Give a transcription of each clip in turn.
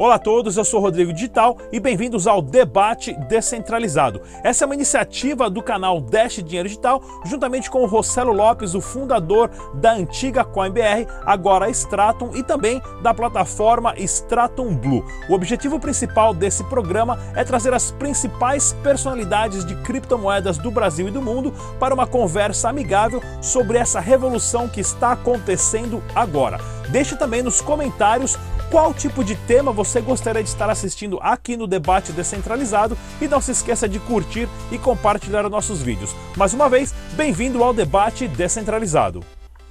Olá a todos, eu sou Rodrigo Digital e bem-vindos ao Debate Descentralizado. Essa é uma iniciativa do canal Dash Dinheiro Digital, juntamente com o Rossello Lopes, o fundador da antiga CoinBR, agora Stratum, e também da plataforma Stratum Blue. O objetivo principal desse programa é trazer as principais personalidades de criptomoedas do Brasil e do mundo para uma conversa amigável sobre essa revolução que está acontecendo agora. Deixe também nos comentários qual tipo de tema você gostaria de estar assistindo aqui no Debate Descentralizado e não se esqueça de curtir e compartilhar nossos vídeos. Mais uma vez, bem-vindo ao Debate Descentralizado.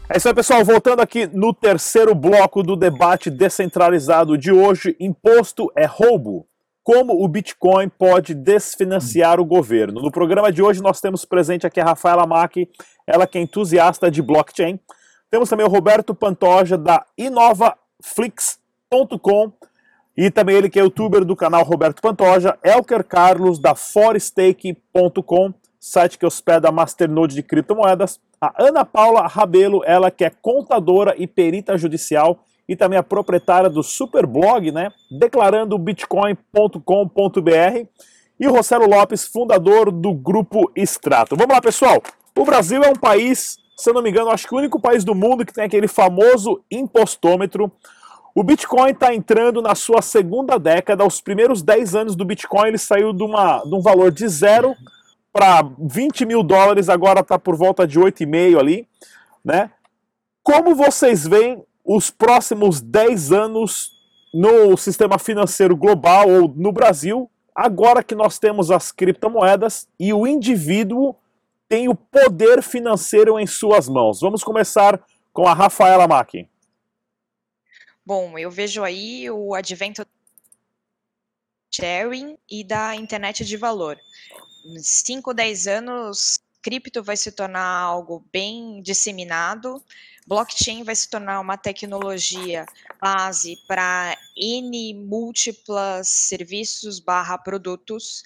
É isso aí, pessoal. Voltando aqui no terceiro bloco do debate descentralizado de hoje: imposto é roubo. Como o Bitcoin pode desfinanciar o governo? No programa de hoje, nós temos presente aqui a Rafaela Mack, ela que é entusiasta de blockchain. Temos também o Roberto Pantoja, da InovaFlix, Com, e também ele que é youtuber do canal Roberto Pantoja, Elker Carlos da forestake.com, site que hospeda Masternode de criptomoedas, a Ana Paula Rabelo, ela que é contadora e perita judicial e também a proprietária do Superblog, né, declarando bitcoin.com.br, e o Rossello Lopes, fundador do grupo Extrato. Vamos lá, pessoal. O Brasil é um país, se eu não me engano, acho que o único país do mundo que tem aquele famoso impostômetro. O Bitcoin está entrando na sua segunda década. Os primeiros 10 anos do Bitcoin ele saiu de, uma, de um valor de zero para 20 mil dólares, agora está por volta de 8,5 ali. Né? Como vocês veem os próximos 10 anos no sistema financeiro global ou no Brasil, agora que nós temos as criptomoedas e o indivíduo tem o poder financeiro em suas mãos? Vamos começar com a Rafaela Mack. Bom, eu vejo aí o advento sharing e da internet de valor. Em 5, 10 anos, cripto vai se tornar algo bem disseminado, blockchain vai se tornar uma tecnologia base para N múltiplas serviços barra produtos.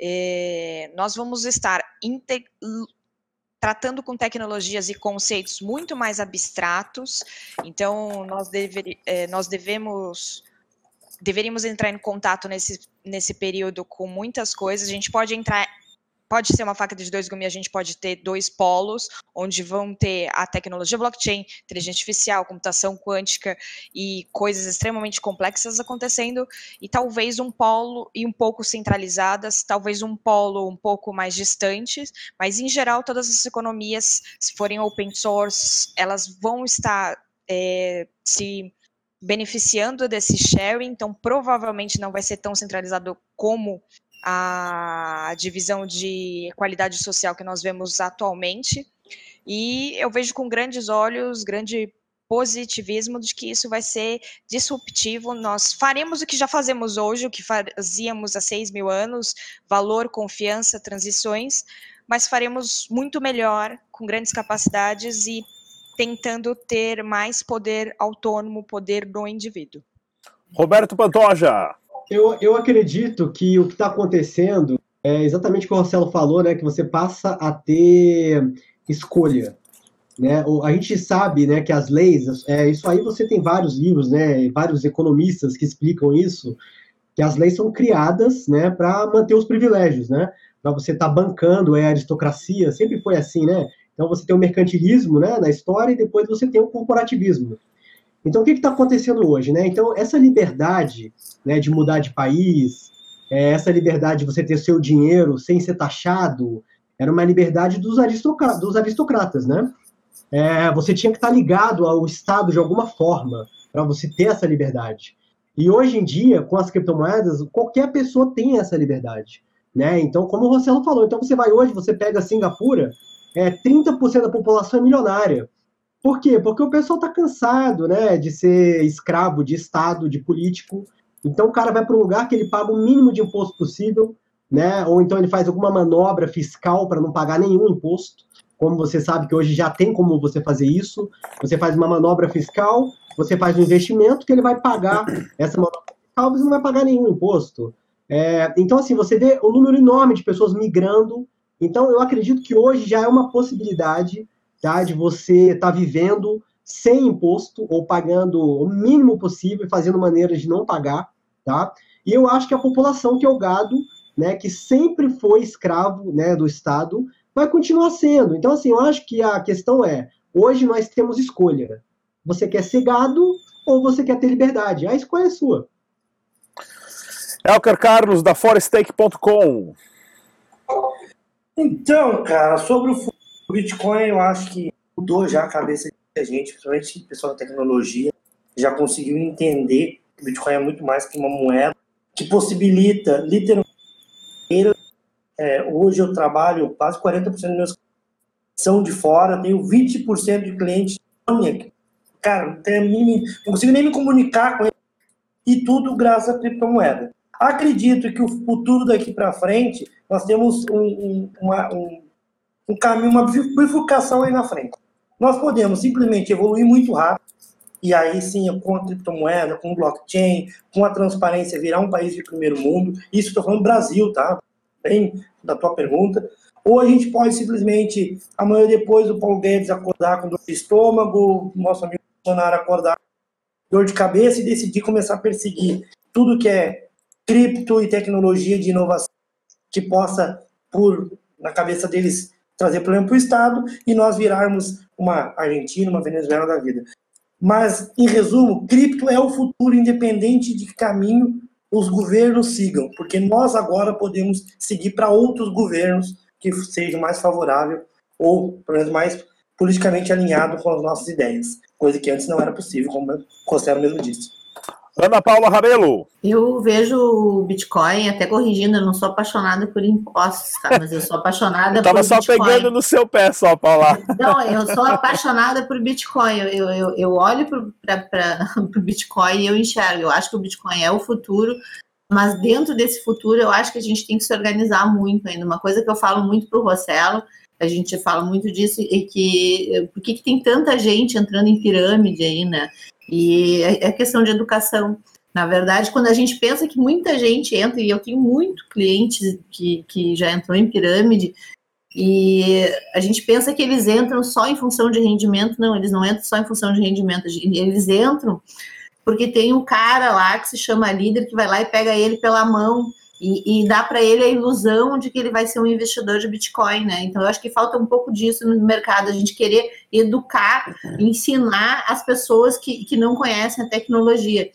É, nós vamos estar tratando com tecnologias e conceitos muito mais abstratos, então nós, dever, é, nós devemos deveríamos entrar em contato nesse, nesse período com muitas coisas. A gente pode entrar pode ser uma faca de dois gumes, a gente pode ter dois polos, onde vão ter a tecnologia blockchain, inteligência artificial, computação quântica e coisas extremamente complexas acontecendo, e talvez um polo e um pouco centralizadas, talvez um polo um pouco mais distante, mas em geral todas as economias, se forem open source, elas vão estar é, se beneficiando desse sharing, então provavelmente não vai ser tão centralizado como a divisão de qualidade social que nós vemos atualmente. E eu vejo com grandes olhos, grande positivismo de que isso vai ser disruptivo. Nós faremos o que já fazemos hoje, o que fazíamos há seis mil anos, valor, confiança, transições, mas faremos muito melhor, com grandes capacidades e tentando ter mais poder autônomo, poder do indivíduo. Roberto Pantoja. Eu, eu acredito que o que está acontecendo é exatamente o que o Marcelo falou, né? Que você passa a ter escolha. Né? A gente sabe né, que as leis, é, isso aí você tem vários livros, né, vários economistas que explicam isso, que as leis são criadas né, para manter os privilégios, né? Para você estar tá bancando é, a aristocracia, sempre foi assim, né? Então você tem o mercantilismo né, na história e depois você tem o corporativismo. Então, o que está acontecendo hoje? Né? Então, essa liberdade né, de mudar de país, é, essa liberdade de você ter seu dinheiro sem ser taxado, era uma liberdade dos, aristocratas, dos aristocratas né? É, você tinha que estar tá ligado ao Estado de alguma forma para você ter essa liberdade. E hoje em dia, com as criptomoedas, qualquer pessoa tem essa liberdade. Né? Então, como o Rossello falou, então você vai hoje, você pega Singapura, é, 30% da população é milionária. Por quê? Porque o pessoal está cansado, né, de ser escravo de Estado, de político. Então o cara vai para um lugar que ele paga o mínimo de imposto possível, né? Ou então ele faz alguma manobra fiscal para não pagar nenhum imposto. Como você sabe que hoje já tem como você fazer isso. Você faz uma manobra fiscal, você faz um investimento que ele vai pagar essa manobra fiscal, você não vai pagar nenhum imposto. É, então, assim, você vê um número enorme de pessoas migrando. Então, eu acredito que hoje já é uma possibilidade tá? de você estar tá vivendo sem imposto ou pagando o mínimo possível e fazendo maneiras de não pagar. tá? E eu acho que a população que é o gado, né, que sempre foi escravo, né, do Estado, vai continuar sendo. Então, assim, eu acho que a questão é, hoje nós temos escolha. Você quer ser gado ou você quer ter liberdade? A escolha é sua. Elker Carlos, da Forestake.com. Então, cara, sobre o Bitcoin, eu acho que mudou já a cabeça de muita gente, principalmente o pessoal da tecnologia, já conseguiu entender que o Bitcoin é muito mais que uma moeda que possibilita, literalmente, é, hoje eu trabalho, quase 40% dos meus são de fora, tenho 20% de clientes cara, não, tenho, não consigo nem me comunicar com eles, e tudo graças à criptomoeda. Acredito que o futuro daqui para frente, nós temos um, um, uma, um, um caminho, uma bifurcação aí na frente. Nós podemos simplesmente evoluir muito rápido, e aí sim, com a criptomoeda, com o blockchain, com a transparência, virar um país de primeiro mundo. Isso estou falando Brasil, tá? Bem da tua pergunta. Ou a gente pode simplesmente, amanhã depois, o Paulo Guedes acordar com dor de estômago, nosso amigo Bolsonaro acordar com dor de cabeça e decidir começar a perseguir tudo que é cripto e tecnologia de inovação que possa, por na cabeça deles, trazer problema para o Estado e nós virarmos uma Argentina, uma Venezuela da vida. Mas, em resumo, cripto é o futuro independente de que caminho os governos sigam, porque nós agora podemos seguir para outros governos que sejam mais favoráveis ou, pelo menos, mais politicamente alinhado com as nossas ideias, coisa que antes não era possível, como o Costello mesmo disse. Ana Paula Rabelo. Eu vejo o Bitcoin, até corrigindo, eu não sou apaixonada por impostos, tá? Mas eu sou apaixonada por Bitcoin. Tava só pegando no seu pé só, Paula. Não, eu sou apaixonada por Bitcoin. Eu, eu, eu olho para o Bitcoin e eu enxergo. Eu acho que o Bitcoin é o futuro, mas dentro desse futuro eu acho que a gente tem que se organizar muito ainda. Uma coisa que eu falo muito para o Rossello, a gente fala muito disso, é que por que, que tem tanta gente entrando em pirâmide aí, né? E é, é questão de educação. Na verdade, quando a gente pensa que muita gente entra, e eu tenho muito clientes que, que já entrou em pirâmide, e a gente pensa que eles entram só em função de rendimento, não, eles não entram só em função de rendimento, eles entram porque tem um cara lá que se chama líder que vai lá e pega ele pela mão e, e dá para ele a ilusão de que ele vai ser um investidor de Bitcoin, né? Então, eu acho que falta um pouco disso no mercado, a gente querer educar, ensinar as pessoas que, que não conhecem a tecnologia.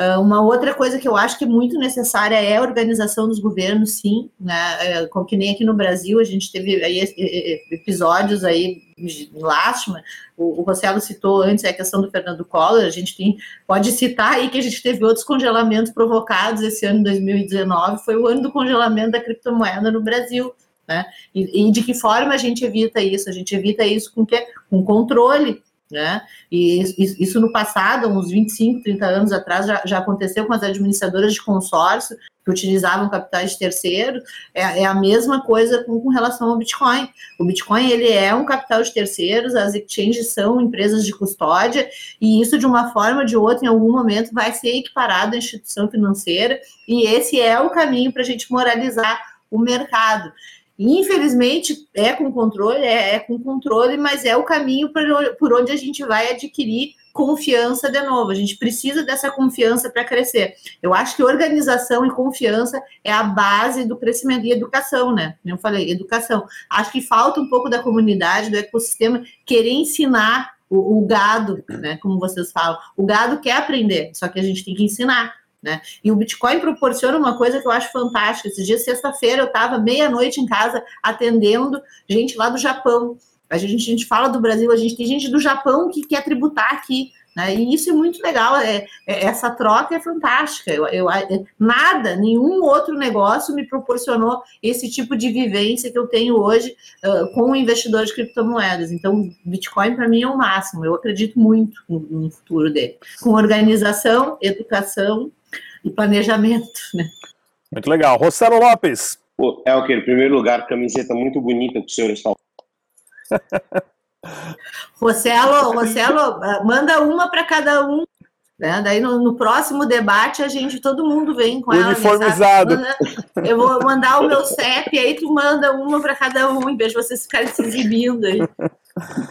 Uh, uma outra coisa que eu acho que é muito necessária é a organização dos governos, sim, né? como que nem aqui no Brasil, a gente teve aí episódios aí lástima, o, o Rossello citou antes a questão do Fernando Collor, a gente tem, pode citar aí que a gente teve outros congelamentos provocados esse ano 2019, foi o ano do congelamento da criptomoeda no Brasil, né? E, e de que forma a gente evita isso? A gente evita isso com que? Com controle, né? E isso no passado, uns 25, 30 anos atrás, já, já aconteceu com as administradoras de consórcio que utilizavam capitais de terceiros. É, é a mesma coisa com, com, relação ao Bitcoin. O Bitcoin ele é um capital de terceiros, as exchanges são empresas de custódia, e isso, de uma forma ou de outra, em algum momento, vai ser equiparado à instituição financeira, e esse é o caminho para a gente moralizar o mercado infelizmente, é com controle, é, é, com controle, mas é o caminho por onde a gente vai adquirir confiança de novo. A gente precisa dessa confiança para crescer. Eu acho que organização e confiança é a base do crescimento e educação, né? Eu falei, educação. Acho que falta um pouco da comunidade, do ecossistema, querer ensinar o, o gado, né? Como vocês falam. O gado quer aprender, só que a gente tem que ensinar. Né? E o Bitcoin proporciona uma coisa que eu acho fantástica. Esse dia, sexta-feira, eu estava meia-noite em casa atendendo gente lá do Japão. A gente, a gente fala do Brasil, a gente tem gente do Japão que quer tributar aqui. Né? E isso é muito legal, é, é essa troca é fantástica. Eu, eu, é, nada, nenhum outro negócio me proporcionou esse tipo de vivência que eu tenho hoje uh, com o investidor de criptomoedas. Então, Bitcoin para mim é o máximo, eu acredito muito no, no futuro dele. Com organização, educação e planejamento. Né? Muito legal. Rossello Lopes. Pô, Elker, em primeiro lugar, camiseta muito bonita que o senhor está. Rossello, Rossello, manda uma para cada um. Né? Daí no, no, próximo debate a gente, todo mundo vem com Uniformizado. ela. Uniformizado. Eu vou mandar o meu CEP, aí tu manda uma para cada um, em vez de vocês ficarem se exibindo aí.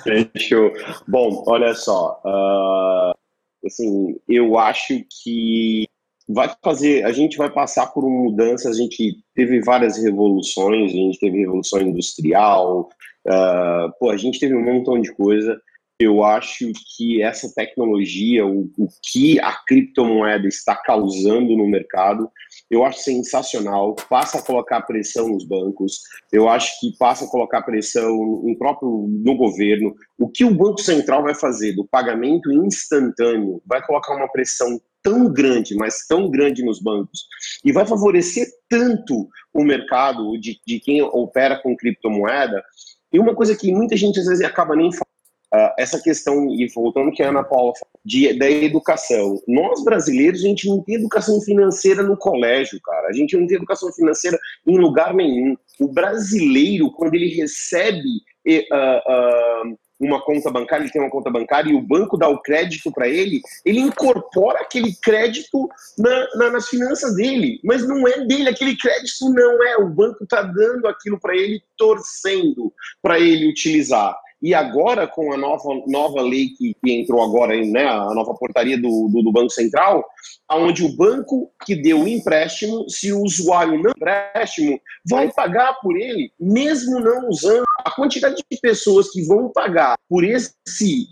Fechou. Bom, olha só. Uh, assim, eu acho que vai fazer, a gente vai passar por mudanças, a gente teve várias revoluções, a gente teve revolução industrial, uh, pô, a gente teve um montão de coisa. Eu acho que essa tecnologia, o, o que a criptomoeda está causando no mercado, eu acho sensacional. Passa a colocar pressão nos bancos, eu acho que passa a colocar pressão no próprio no governo. O que o Banco Central vai fazer do pagamento instantâneo vai colocar uma pressão tão grande, mas tão grande nos bancos, e vai favorecer tanto o mercado de, de quem opera com criptomoeda. E uma coisa que muita gente às vezes acaba nem falando, uh, essa questão, e voltando que a Ana Paula falou, de, da educação. Nós brasileiros, a gente não tem educação financeira no colégio, cara. A gente não tem educação financeira em lugar nenhum. O brasileiro, quando ele recebe uh, uh, uma conta bancária, ele tem uma conta bancária e o banco dá o crédito para ele, ele incorpora aquele crédito na, na, nas finanças dele, mas não é dele, aquele crédito não é, o banco está dando aquilo para ele, torcendo para ele utilizar. E agora, com a nova, nova lei que, que entrou agora, né, a nova portaria do, do, do, Banco Central, onde o banco que deu o empréstimo, se o usuário não empréstimo, vai pagar por ele, mesmo não usando. A quantidade de pessoas que vão pagar por esse,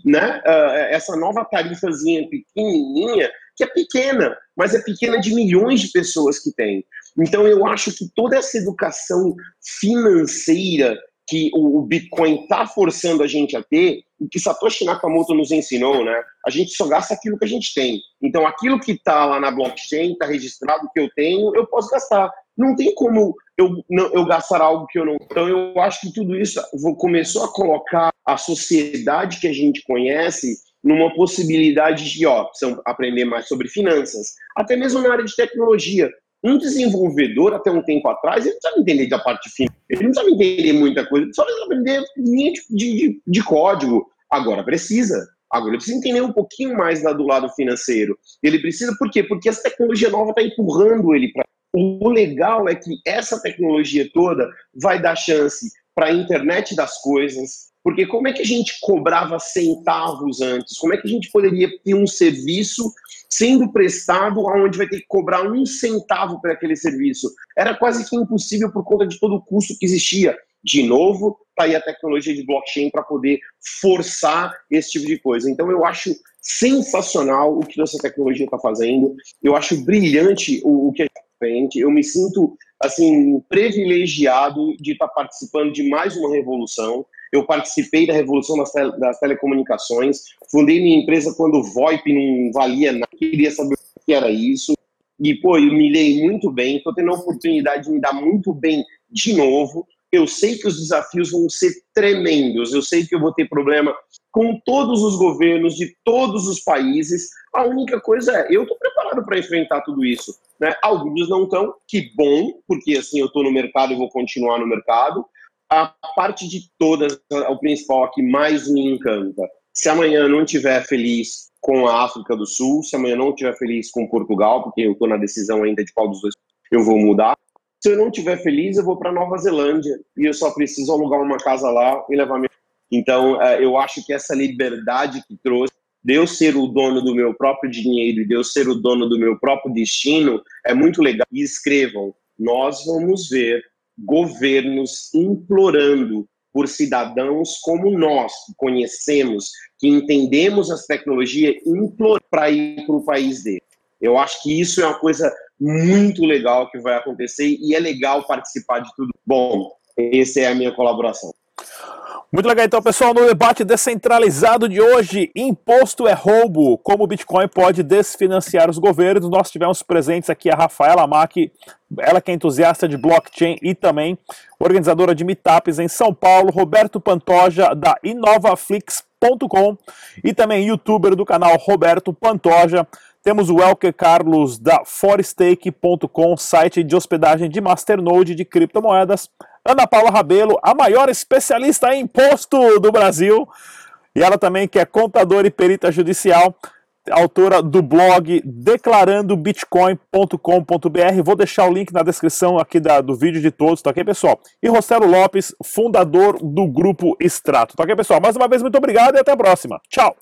né, uh, essa nova tarifazinha pequenininha, que é pequena, mas é pequena de milhões de pessoas que tem. Então, eu acho que toda essa educação financeira que o, Bitcoin está forçando a gente a ter, o que Satoshi Nakamoto nos ensinou, né? A gente só gasta aquilo que a gente tem. Então, aquilo que está lá na blockchain, está registrado, que eu tenho, eu posso gastar. Não tem como eu, não, eu gastar algo que eu não. Então, eu acho que tudo isso começou a colocar a sociedade que a gente conhece numa possibilidade de, ó, aprender mais sobre finanças, até mesmo na área de tecnologia. Um desenvolvedor, até um tempo atrás, ele não precisava entender da parte final, ele não precisava entender muita coisa, só precisava aprender linha de, de, de código. Agora precisa. Agora ele precisa entender um pouquinho mais lá do lado financeiro. Ele precisa, por quê? Porque essa tecnologia nova está empurrando ele para. O legal é que essa tecnologia toda vai dar chance para a internet das coisas, porque como é que a gente cobrava centavos antes? Como é que a gente poderia ter um serviço sendo prestado onde vai ter que cobrar um centavo para aquele serviço? Era quase que impossível por conta de todo o custo que existia. De novo, está aí a tecnologia de blockchain para poder forçar esse tipo de coisa. Então, eu acho sensacional o que essa tecnologia está fazendo. Eu acho brilhante o, o que a gente frente. Eu me sinto assim privilegiado de estar tá participando de mais uma revolução. Eu participei da revolução das, das telecomunicações, fundei minha empresa quando o VoIP não valia nada, queria saber o que era isso. E, pô, eu me dei muito bem, estou tendo a oportunidade de me dar muito bem de novo. Eu sei que os desafios vão ser tremendos, eu sei que eu vou ter problema com todos os governos de todos os países. A única coisa é, eu estou preparado para enfrentar tudo isso. Né? Alguns não estão, que bom, porque assim eu estou no mercado e vou continuar no mercado a parte de todas, o principal que mais me encanta. Se amanhã não estiver feliz com a África do Sul, se amanhã não estiver feliz com Portugal, porque eu estou na decisão ainda de qual dos dois eu vou mudar. Se eu não estiver feliz, eu vou para Nova Zelândia e eu só preciso alugar uma casa lá e levar minha. Então, é, eu acho que essa liberdade que trouxe, de eu ser o dono do meu próprio dinheiro e de eu ser o dono do meu próprio destino, é muito legal. E escrevam: nós vamos ver governos implorando por cidadãos como nós, que conhecemos, que entendemos as tecnologias, implorar para ir para o país dele. Eu acho que isso é uma coisa muito legal que vai acontecer e é legal participar de tudo. Bom, essa é a minha colaboração. Muito legal, então, pessoal, no debate descentralizado de hoje, imposto é roubo, como o Bitcoin pode desfinanciar os governos. Nós tivemos presentes aqui a Rafaela Mack, ela que é entusiasta de blockchain e também organizadora de meetups em São Paulo, Roberto Pantoja, da inovaflix.com e também youtuber do canal Roberto Pantoja. Temos o Elker Carlos da forestake.com, site de hospedagem de masternode de criptomoedas. Ana Paula Rabelo, a maior especialista em imposto do Brasil. E ela também que é contadora e perita judicial, autora do blog declarandobitcoin.com.br. Vou deixar o link na descrição aqui da, do vídeo de todos, tá ok, pessoal? E Rossello Lopes, fundador do grupo Extrato, tá ok, pessoal? Mais uma vez, muito obrigado e até a próxima. Tchau!